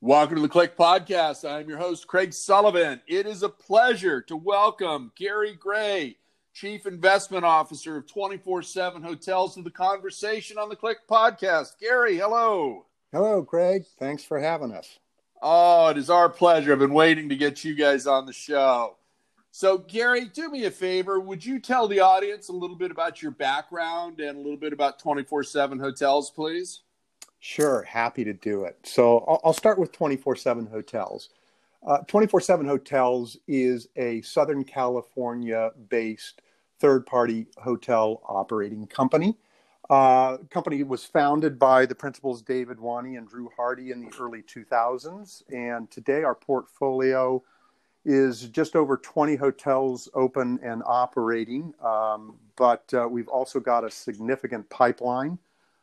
Welcome to the CLIC Podcast. I'm your host, Craig Sullivan. It is a pleasure to welcome Gary Gray, Chief Investment Officer of 24 7 Hotels, to the conversation on the CLIC Podcast. Gary, hello. Hello, Craig. Thanks for having us. Oh, it is our pleasure. I've been waiting to get you guys on the show. So, Gary, do me a favor. Would you tell the audience a little bit about your background and a little bit about 24 7 hotels, please? Sure, happy to do it. So, I'll, I'll start with 24 7 hotels. 24 uh, 7 Hotels is a Southern California based third party hotel operating company. Uh, company was founded by the principals David Wani and Drew Hardy in the early 2000s. And today, our portfolio is just over 20 hotels open and operating. Um, but uh, we've also got a significant pipeline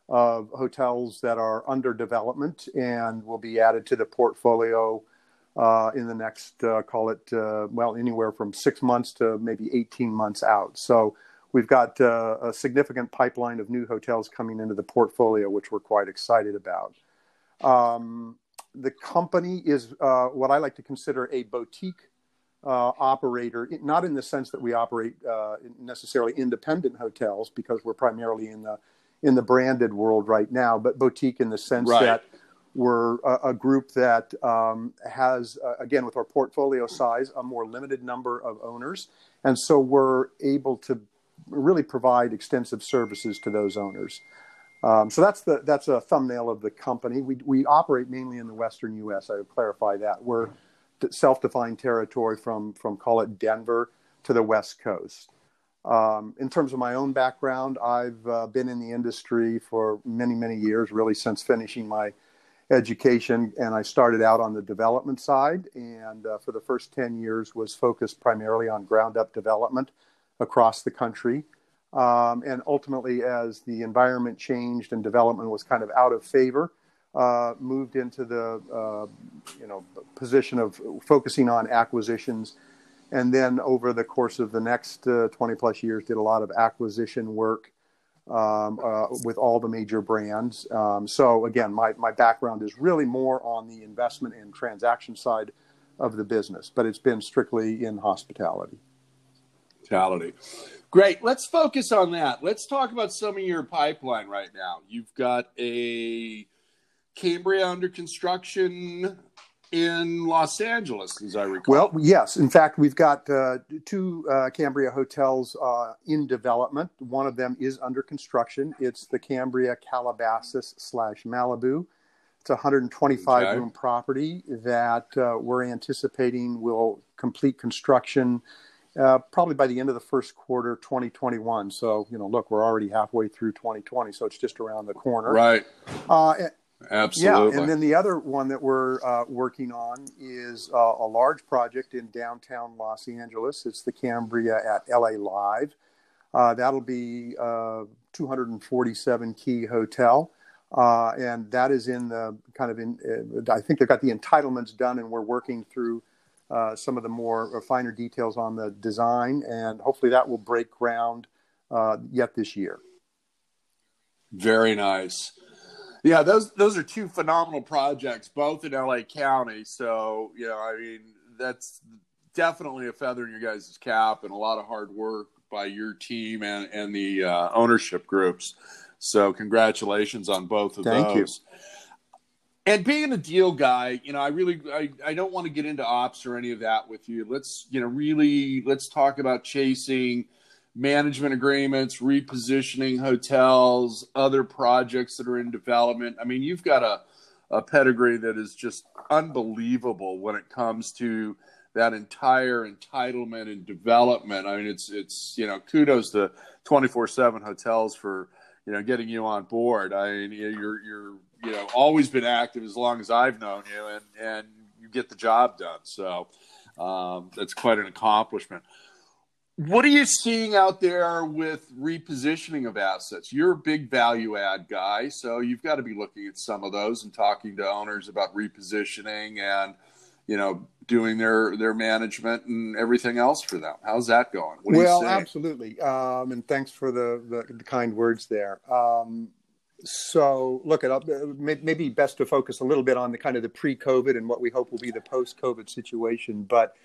of hotels that are under development and will be added to the portfolio uh, in the next, uh, call it, uh, well, anywhere from six months to maybe 18 months out. So we've got uh, a significant pipeline of new hotels coming into the portfolio, which we're quite excited about. Um, the company is uh, what I like to consider a boutique uh, operator, not in the sense that we operate necessarily independent hotels because we're primarily in the in the branded world right now, but boutique in the sense right. that we're a, a group that um, has, uh, again, with our portfolio size, a more limited number of owners, and so we're able to really provide extensive services to those owners. Um, so that's the that's a thumbnail of the company. We we operate mainly in the Western U.S. I would clarify that we're self-defined territory from from call it Denver to the West Coast. Um, in terms of my own background, I've uh, been in the industry for many many years, really since finishing my education, and I started out on the development side, and uh, for the first ten years was focused primarily on ground up development across the country. Um, and ultimately, as the environment changed and development was kind of out of favor, uh, moved into the uh, you know position of focusing on acquisitions, and then over the course of the next uh, 20 plus years, did a lot of acquisition work um, uh, with all the major brands. Um, so again, my my background is really more on the investment and transaction side of the business, but it's been strictly in hospitality. Hospitality. Great. Let's focus on that. Let's talk about some of your pipeline right now. You've got a Cambria under construction in Los Angeles, as I recall. Well, yes. In fact, we've got uh, two uh, Cambria hotels uh, in development. One of them is under construction. It's the Cambria Calabasas slash Malibu. It's a 125 okay. room property that uh, we're anticipating will complete construction uh, probably by the end of the first quarter 2021. So, you know, look, we're already halfway through 2020, so it's just around the corner. Right. Uh, Absolutely. Yeah, and then the other one that we're uh, working on is uh, a large project in downtown Los Angeles. It's the Cambria at LA Live. Uh, that'll be a 247 key hotel. Uh, and that is in the kind of in, uh, I think they've got the entitlements done, and we're working through uh, some of the more finer details on the design. And hopefully that will break ground yet this year. Very nice. Yeah, those those are two phenomenal projects, both in LA County. So you know, I mean, that's definitely a feather in your guys' cap and a lot of hard work by your team and and the uh, ownership groups. So congratulations on both of Thank those. You. And being a deal guy, you know, I really I, I don't want to get into ops or any of that with you. Let's you know really let's talk about chasing management agreements, repositioning hotels, other projects that are in development. I mean, you've got a, a pedigree that is just unbelievable when it comes to that entire entitlement and development. I mean, it's it's you know kudos to twenty four seven hotels for you know getting you on board. I mean, you're you're you know always been active as long as I've known you, and and you get the job done. So um, that's quite an accomplishment. What are you seeing out there with repositioning of assets? You're a big value add guy, so you've got to be looking at some of those and talking to owners about repositioning and you know doing their their management and everything else for them. How's that going? well, absolutely, um, and thanks for the, the, the kind words there. Um, So, look, at uh, maybe best to focus a little bit on the kind of the pre-COVID and what we hope will be the post-COVID situation. But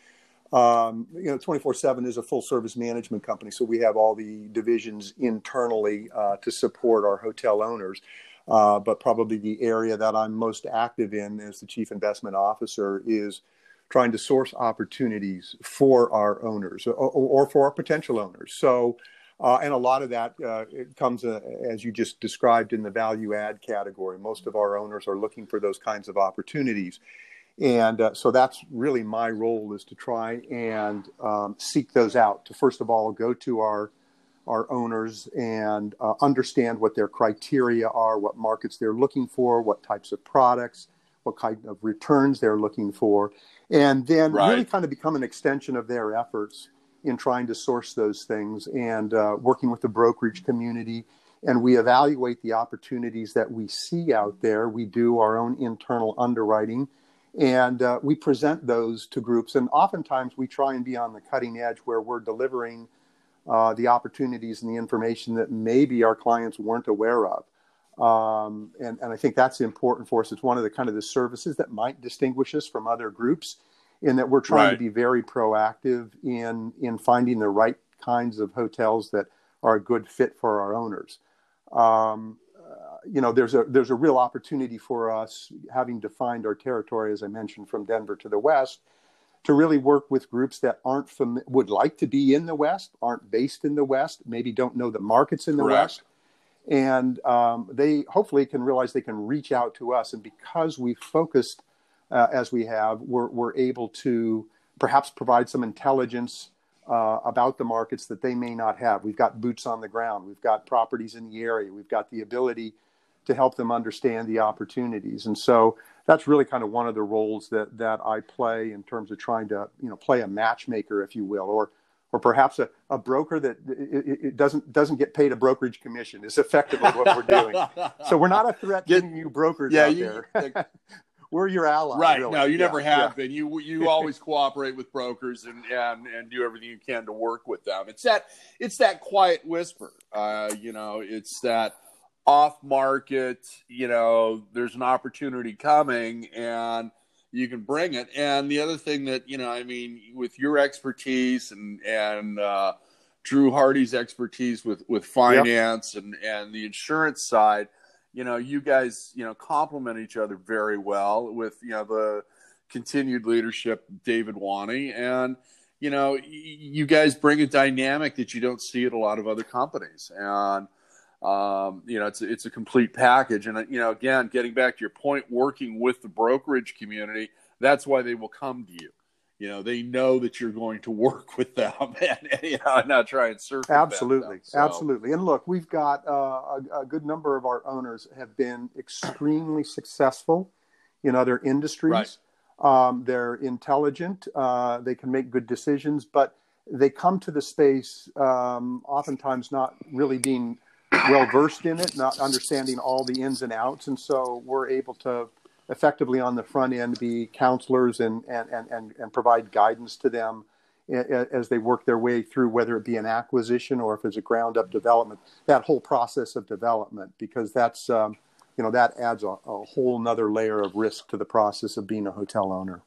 um, you know, 24/7 is a full-service management company, so we have all the divisions internally uh, to support our hotel owners. Uh, but probably the area that I'm most active in as the chief investment officer is trying to source opportunities for our owners or, or for our potential owners. So, uh, and a lot of that uh, comes, uh, as you just described, in the value add category. Most of our owners are looking for those kinds of opportunities. And uh, so that's really my role is to try and um, seek those out. To first of all, go to our our owners and uh, understand what their criteria are, what markets they're looking for, what types of products, what kind of returns they're looking for, and then right. really kind of become an extension of their efforts in trying to source those things and uh, working with the brokerage community. And we evaluate the opportunities that we see out there. We do our own internal underwriting and uh, we present those to groups. And oftentimes we try and be on the cutting edge where we're delivering uh, the opportunities and the information that maybe our clients weren't aware of. Um, and, and I think that's important for us. It's one of the kind of the services that might distinguish us from other groups in that we're trying right. to be very proactive in, in finding the right kinds of hotels that are a good fit for our owners. Um, you know, there's a there's a real opportunity for us, having defined our territory, as I mentioned, from Denver to the west, to really work with groups that aren't fam- would like to be in the West, aren't based in the West, maybe don't know the markets in the Correct. West, and um, they hopefully can realize they can reach out to us. And because we focused uh, as we have, we're, we're able to perhaps provide some intelligence uh, about the markets that they may not have. We've got boots on the ground. We've got properties in the area. We've got the ability to help them understand the opportunities. And so that's really kind of one of the roles that that I play in terms of trying to you know play a matchmaker, if you will, or or perhaps a, a broker that it, it doesn't doesn't get paid a brokerage commission is effectively what we're doing. so we're not a threat to you brokers yeah, out you, there. we're your ally. Right. Really. No, you yeah, never have yeah. been. You you always cooperate with brokers and, and and do everything you can to work with them. It's that it's that quiet whisper. Uh, you know, it's that off market, you know, there's an opportunity coming and you can bring it. And the other thing that, you know, I mean, with your expertise and, and, uh, Drew Hardy's expertise with, with finance yep. and, and the insurance side, you know, you guys, you know, complement each other very well with, you know, the continued leadership, David Wani. And, you know, you guys bring a dynamic that you don't see at a lot of other companies. And, um, you know, it's it's a complete package. And you know, again, getting back to your point, working with the brokerage community, that's why they will come to you. You know, they know that you're going to work with them and, and you know, not try and serve. Absolutely, them, so. absolutely. And look, we've got uh, a, a good number of our owners have been extremely successful in other industries. Right. Um, they're intelligent. Uh, they can make good decisions, but they come to the space um, oftentimes not really being well versed in it, not understanding all the ins and outs, and so we're able to effectively on the front end be counselors and and and and, provide guidance to them as they work their way through whether it be an acquisition or if it's a ground up development that whole process of development because that's um, you know that adds a, a whole nother layer of risk to the process of being a hotel owner.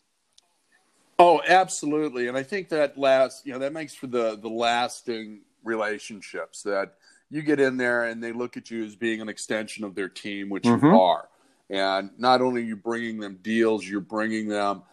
Oh absolutely. And i think that last you know that makes for the the lasting relationships that you get in there and they look at you as being an extension of their team, which mm-hmm. you are. And not only are you bringing them deals, you're bringing them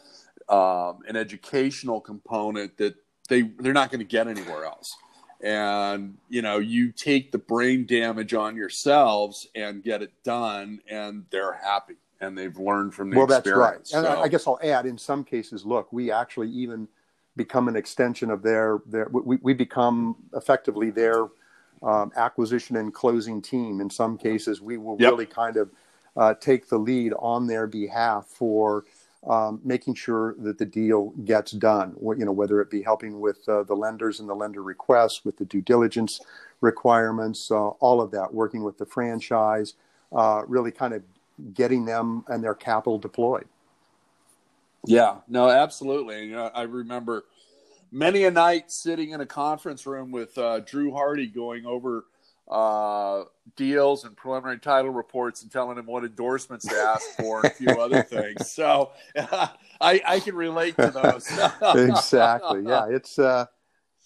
um, an educational component that they they're not going to get anywhere else. And you know, you take the brain damage on yourselves and get it done, and they're happy and they've learned from the well, experience. that's right. And I guess I'll add, in some cases, look, we actually even become an extension of their their we, we become effectively their um, acquisition and closing team. In some cases, we will yep. really kind of uh, take the lead on their behalf for um, making sure that the deal gets done. You know, whether it be helping with uh, the lenders and the lender requests, with the due diligence requirements, uh, all of that, working with the franchise, uh, really kind of getting them and their capital deployed. Yeah, no, absolutely. You know, I remember many a night sitting in a conference room with uh, Drew Hardy going over uh, deals and preliminary title reports and telling him what endorsements to ask for and a few other things. So uh, I, I can relate to those. exactly. Yeah, it's uh,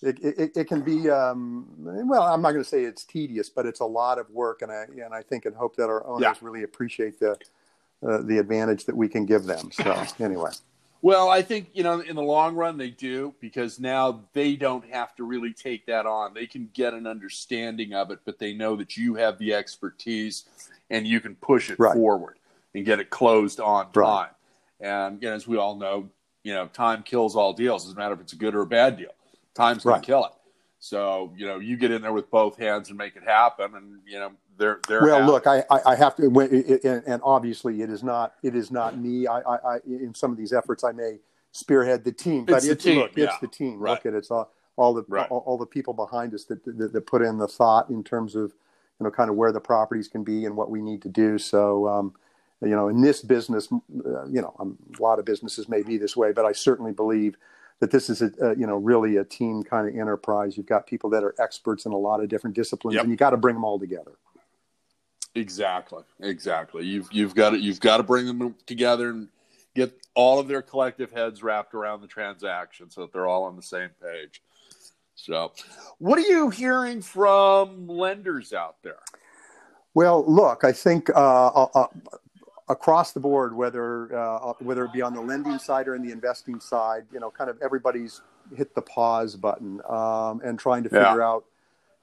it, it, it can be um, well. I'm not going to say it's tedious, but it's a lot of work, and I and I think and hope that our owners yeah. really appreciate the uh, the advantage that we can give them. So anyway. Well, I think you know in the long run they do because now they don't have to really take that on. They can get an understanding of it, but they know that you have the expertise and you can push it right. forward and get it closed on time. Right. And you know, as we all know, you know, time kills all deals. It doesn't matter if it's a good or a bad deal. Time's gonna right. kill it. So you know, you get in there with both hands and make it happen, and you know, they're they're well happy. look I, I have to and obviously it is not it is not me I, I, in some of these efforts i may spearhead the team but it's, it's the team, look yeah. it's the team right. look at it's all, all the right. all, all, the people behind us that, that, that put in the thought in terms of you know kind of where the properties can be and what we need to do so um, you know in this business uh, you know um, a lot of businesses may be this way but i certainly believe that this is a, a, you know really a team kind of enterprise you've got people that are experts in a lot of different disciplines yep. and you got to bring them all together Exactly, exactly. You've you've got to you've got to bring them together and get all of their collective heads wrapped around the transaction so that they're all on the same page. So, what are you hearing from lenders out there? Well, look, I think uh, uh, uh across the board, whether uh, whether it be on the lending side or in the investing side, you know, kind of everybody's hit the pause button um, and trying to figure yeah. out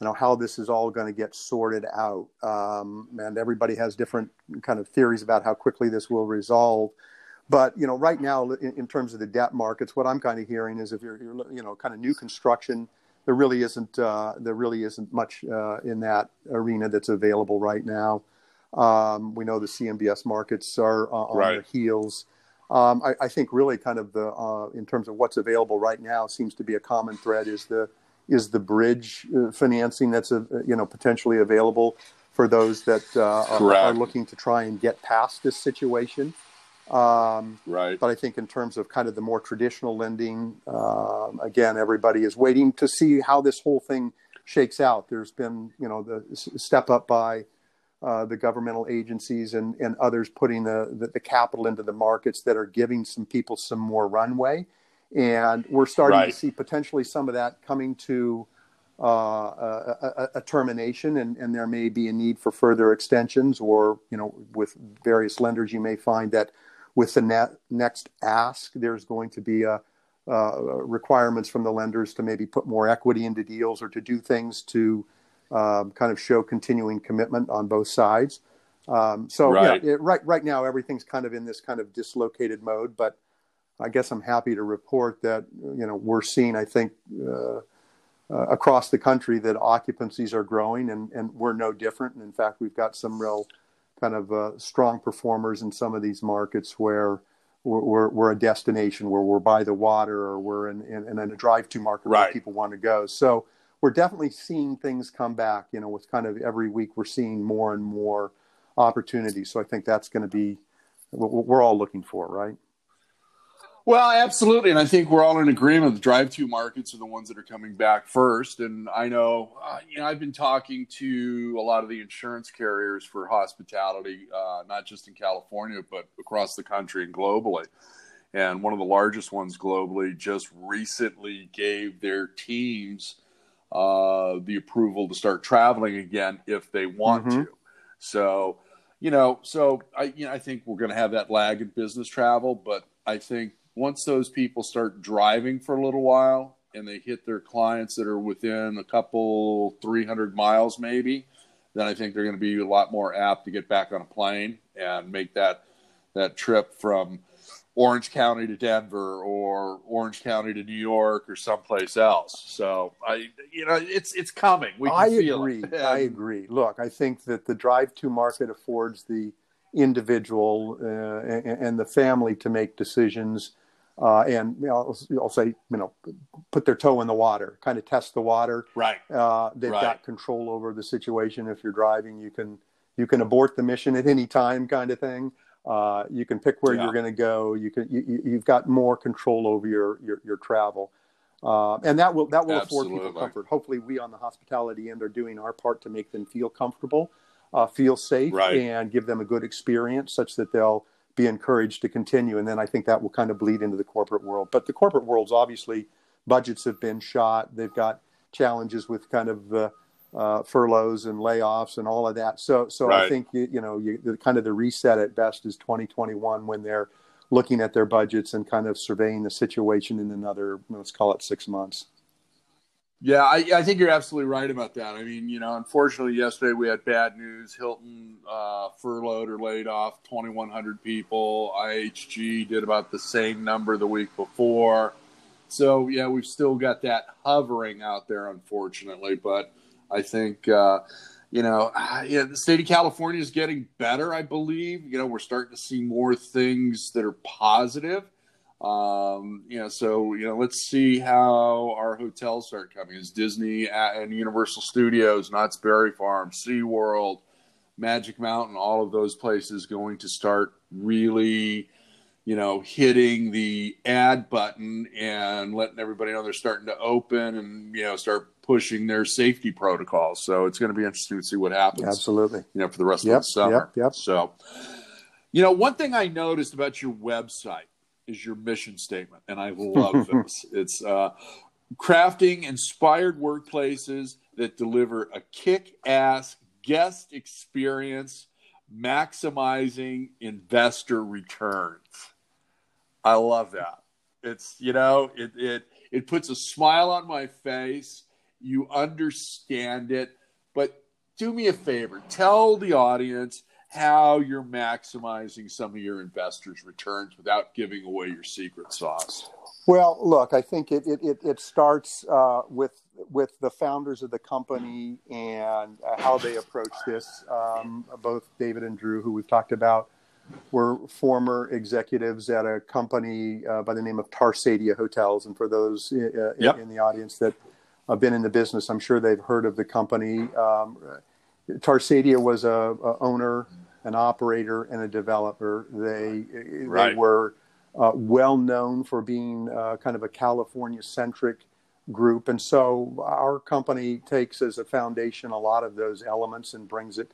you know how this is all going to get sorted out. Um, and everybody has different kind of theories about how quickly this will resolve. But you know right now in, in terms of the debt markets what i'm kind of hearing is if you're, you're you know kind of new construction there really isn't uh, there really isn't much uh, in that arena that's available right now. Um, we know the cmbs markets are uh, on right. their heels. Um, I, I, think really kind of the uh, in terms of what's available right now seems to be a common thread is the is the bridge uh, financing that's a, you know potentially available for those that uh, are, are, looking to try and get past this situation. Um, right. But I think in terms of kind of the more traditional lending, um, again, everybody is waiting to see how this whole thing shakes out. There's been you know the step up by uh, the governmental agencies and, and others putting the, the, the capital into the markets that are giving some people some more runway and we're starting right. to see potentially some of that coming to uh, a, a, a, termination, and, and there may be a need for further extensions, or you know, with various lenders, you may find that with the net, next ask, there's going to be a, uh, requirements from the lenders to maybe put more equity into deals or to do things to um, kind of show continuing commitment on both sides. Um, so right. yeah, it, right right now everything's kind of in this kind of dislocated mode, but I guess I'm happy to report that you know we're seeing, I think, uh, uh, across the country that occupancies are growing, and and we're no different. And in fact, we've got some real kind of uh, strong performers in some of these markets where we're, we're, we're, a destination, where we're by the water, or we're in, in, in a drive-to market right. where people want to go. So we're definitely seeing things come back. You know, with kind of every week we're seeing more and more opportunities. So I think that's going to be what we're all looking for, right? Well, absolutely, and I think we're all in agreement. The drive-to markets are the ones that are coming back first, and I know, uh, you know, I've been talking to a lot of the insurance carriers for hospitality, uh, not just in California but across the country and globally. And one of the largest ones globally just recently gave their teams uh, the approval to start traveling again if they want mm-hmm. to. So, you know, so I, you know, I think we're going to have that lag in business travel, but I think once those people start driving for a little while and they hit their clients that are within a couple 300 miles maybe then i think they're going to be a lot more apt to get back on a plane and make that that trip from orange county to denver or orange county to new york or someplace else. So i you know it's it's coming. We i agree. I agree. Look i think that the drive to market affords the individual uh, and, and the family to make decisions uh, and you know, I'll, I'll, say, you know, put their toe in the water, kind of test the water. Right. Uh, they've right. got control over the situation. If you're driving, you can you can abort the mission at any time, kind of thing. Uh, you can pick where yeah. you're going to go. You can you, you've got more control over your your, your travel. Uh, and that will that will Absolutely. afford people comfort. Hopefully, we on the hospitality end are doing our part to make them feel comfortable, uh, feel safe, Right. and give them a good experience, such that they'll be encouraged to continue. And then I think that will kind of bleed into the corporate world. But the corporate world's obviously budgets have been shot. They've got challenges with kind of uh, uh, furloughs and layoffs and all of that. So, so I think you, you know, you, the, kind of the reset at best is 2021 when they're looking at their budgets and kind of surveying the situation in another, let's call it six months. Yeah, I, I think you're absolutely right about that. I mean, you know, unfortunately, yesterday we had bad news. Hilton uh, furloughed or laid off 2,100 people. IHG did about the same number the week before. So, yeah, we've still got that hovering out there, unfortunately. But I think, uh, you know, yeah, the state of California is getting better, I believe. You know, we're starting to see more things that are positive. Um, you know, so you know, let's see how our hotels start coming. Is Disney and Universal Studios, Knott's Berry Farm, SeaWorld, Magic Mountain, all of those places going to start really, you know, hitting the add button and letting everybody know they're starting to open and you know start pushing their safety protocols. So it's going to be interesting to see what happens. Absolutely. You know, for the rest Yep, of the summer. yep, yep. So, you know, one thing I noticed about your website is your mission statement, and I love this. It's uh, crafting inspired workplaces that deliver a kick-ass guest experience, maximizing investor returns. I love that. It's you know it it it puts a smile on my face. You understand it, but do me a favor. Tell the audience how you're maximizing some of your investors' returns without giving away your secret sauce. Well, look, I think it it, it, starts uh, with with the founders of the company and uh, how they approach this. Um, both David and Drew, who we've talked about, were former executives at a company uh, by the name of Tarsadia Hotels. And for those uh, Yep. in, in the audience that have been in the business, I'm sure they've heard of the company. Um, Tarsadia was a, a owner, an operator, and a developer. They they Right. were uh, well known for being uh, kind of a California centric group, and so our company takes as a foundation a lot of those elements and brings it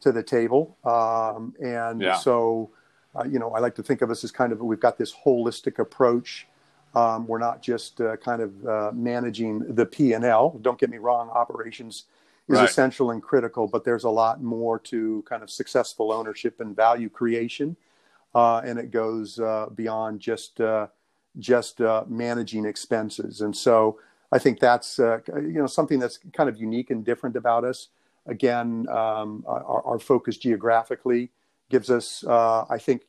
to the table. Um, and Yeah. so, uh, you know, I like to think of us as kind of we've got this holistic approach. Um, we're not just uh, kind of uh, managing the P and L. Don't get me wrong, operations is Right. essential and critical, but there's a lot more to kind of successful ownership and value creation, uh, and it goes uh, beyond just uh, just uh, managing expenses. And so I think that's uh, you know something that's kind of unique and different about us. Again, um, our, our focus geographically gives us, uh, I think,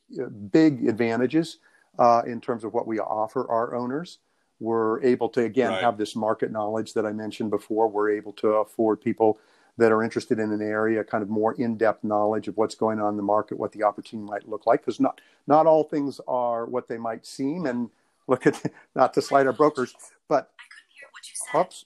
big advantages uh, in terms of what we offer our owners. We're able to again Right. have this market knowledge that I mentioned before. We're able to afford people that are interested in an area kind of more in-depth knowledge of what's going on in the market, what the opportunity might look like. Because not not all things are what they might seem. And look at not to slight our brokers, but oops,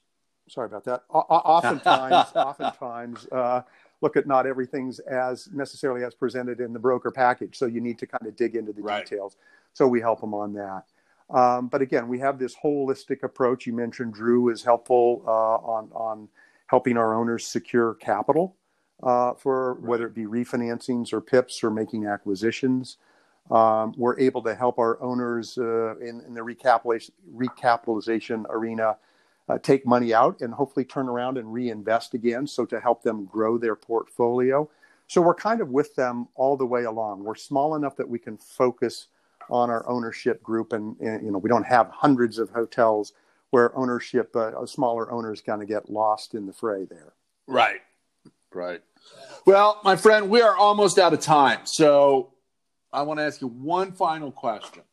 sorry about that. O- o- oftentimes, oftentimes, uh, look at not everything's as necessarily as presented in the broker package. So you need to kind of dig into the Right. details. So we help them on that. Um, but again, we have this holistic approach. You mentioned Drew is helpful uh, on on helping our owners secure capital uh, for whether it be refinancings or PIPs or making acquisitions. Um, we're able to help our owners uh, in, in the recapitalization, recapitalization arena uh, take money out and hopefully turn around and reinvest again. So to help them grow their portfolio. So we're kind of with them all the way along. We're small enough that we can focus on our ownership group, and, and you know we don't have hundreds of hotels where ownership, uh, smaller owners, kind of get lost in the fray there. Right. Right. Well, my friend, we are almost out of time. So I want to ask you one final question.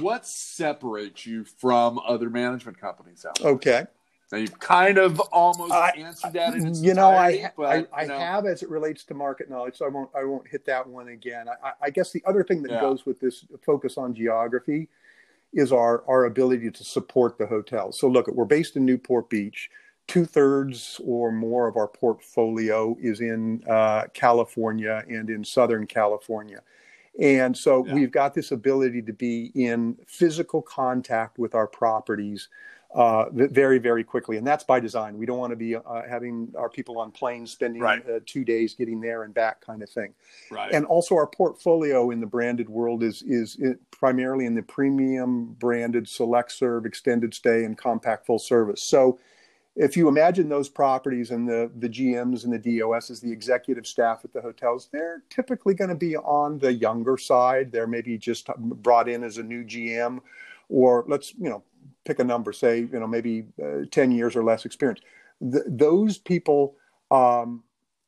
What separates you from other management companies out there? Okay. Now, you've kind of almost I- answered that in you know, entirety, I, but, I, you I know, have as it relates to market knowledge, so I won't I won't hit that one again. I, I guess the other thing that Yeah. goes with this focus on geography is our our ability to support the hotels. So look, we're based in Newport Beach. Two thirds or more of our portfolio is in uh, California and in Southern California. And so Yeah. we've got this ability to be in physical contact with our properties uh, very, very quickly. And that's by design. We don't want to be uh, having our people on planes spending Right. uh, two days getting there and back kind of thing. Right. And also, our portfolio in the branded world is is primarily in the premium branded select serve, extended stay, and compact full service. So, if you imagine those properties and the the GMs and the DOSs, the executive staff at the hotels, they're typically going to be on the younger side. They're maybe just brought in as a new GM, or let's you know pick a number, say you know maybe uh, ten years or less experience. Th- those people. Um,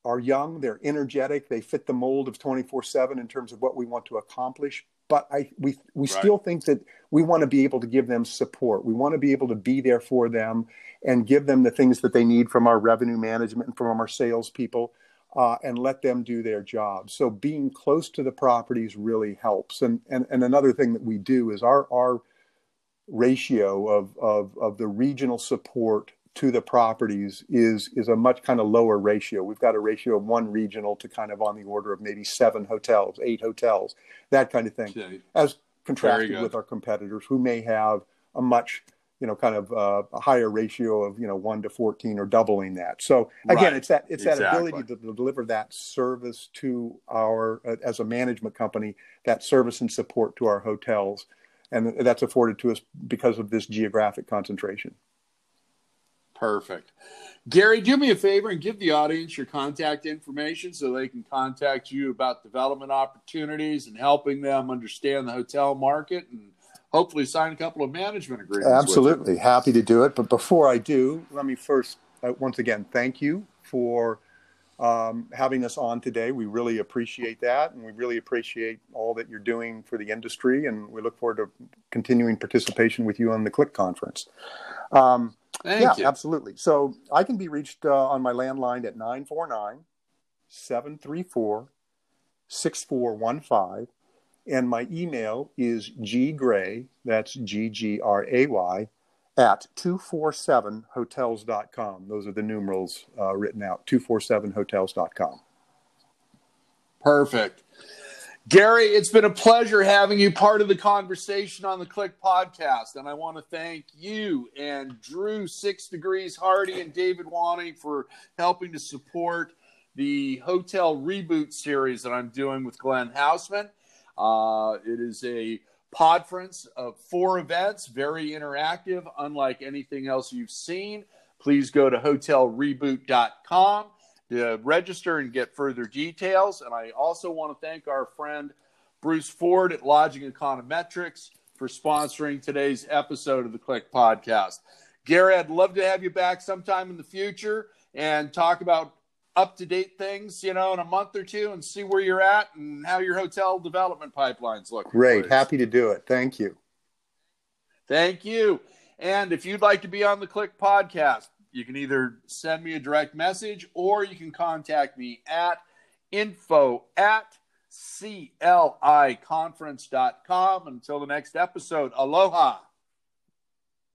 are young, they're energetic, they fit the mold of 24/7 in terms of what we want to accomplish. But I we we Right. still think that we want to be able to give them support. We want to be able to be there for them and give them the things that they need from our revenue management and from our salespeople, uh, and let them do their job. So being close to the properties really helps. And and and another thing that we do is our our ratio of of of the regional support to the properties is is a much kind of lower ratio. We've got a ratio of one regional to kind of on the order of maybe seven hotels, eight hotels, that kind of thing, Okay. as contrasted with our competitors who may have a much you know kind of uh, a higher ratio of you know one to fourteen or doubling that. So again, Right. it's that it's that ability to, to deliver that service to our uh, as a management company, that service and support to our hotels, and that's afforded to us because of this geographic concentration. Perfect. Gary, do me a favor and give the audience your contact information so they can contact you about development opportunities and helping them understand the hotel market and hopefully sign a couple of management agreements. with. Absolutely. Happy to do it. But before I do, let me first, uh, once again, thank you for um, having us on today. We really appreciate that. And we really appreciate all that you're doing for the industry. And we look forward to continuing participation with you on the CLIC Conference. Um, Thank yeah, you. absolutely. So I can be reached uh, on my landline at 949 734 6415. And my email is ggray, that's G G R A Y, at 247hotels.com. Those are the numerals uh, written out 247hotels.com. Perfect. Gary, it's been a pleasure having you part of the conversation on the CLIC podcast. And I want to thank you and Drew Six Degrees Hardy and David Wanning for helping to support the hotel reboot series that I'm doing with Glenn Haussman. Uh, it is a podference of four events, very interactive, unlike anything else you've seen. Please go to hotelreboot.com to register and get further details. And I also want to thank our friend Bruce Ford at Lodging Econometrics for sponsoring today's episode of the CLIC Podcast. Gary, I'd love to have you back sometime in the future and talk about up to date things, you know, in a month or two and see where you're at and how your hotel development pipelines look. Great. Happy to do it. Thank you. Thank you. And if you'd like to be on the CLIC podcast, you can either send me a direct message or you can contact me at info at cliconference.com. Until the next episode, aloha.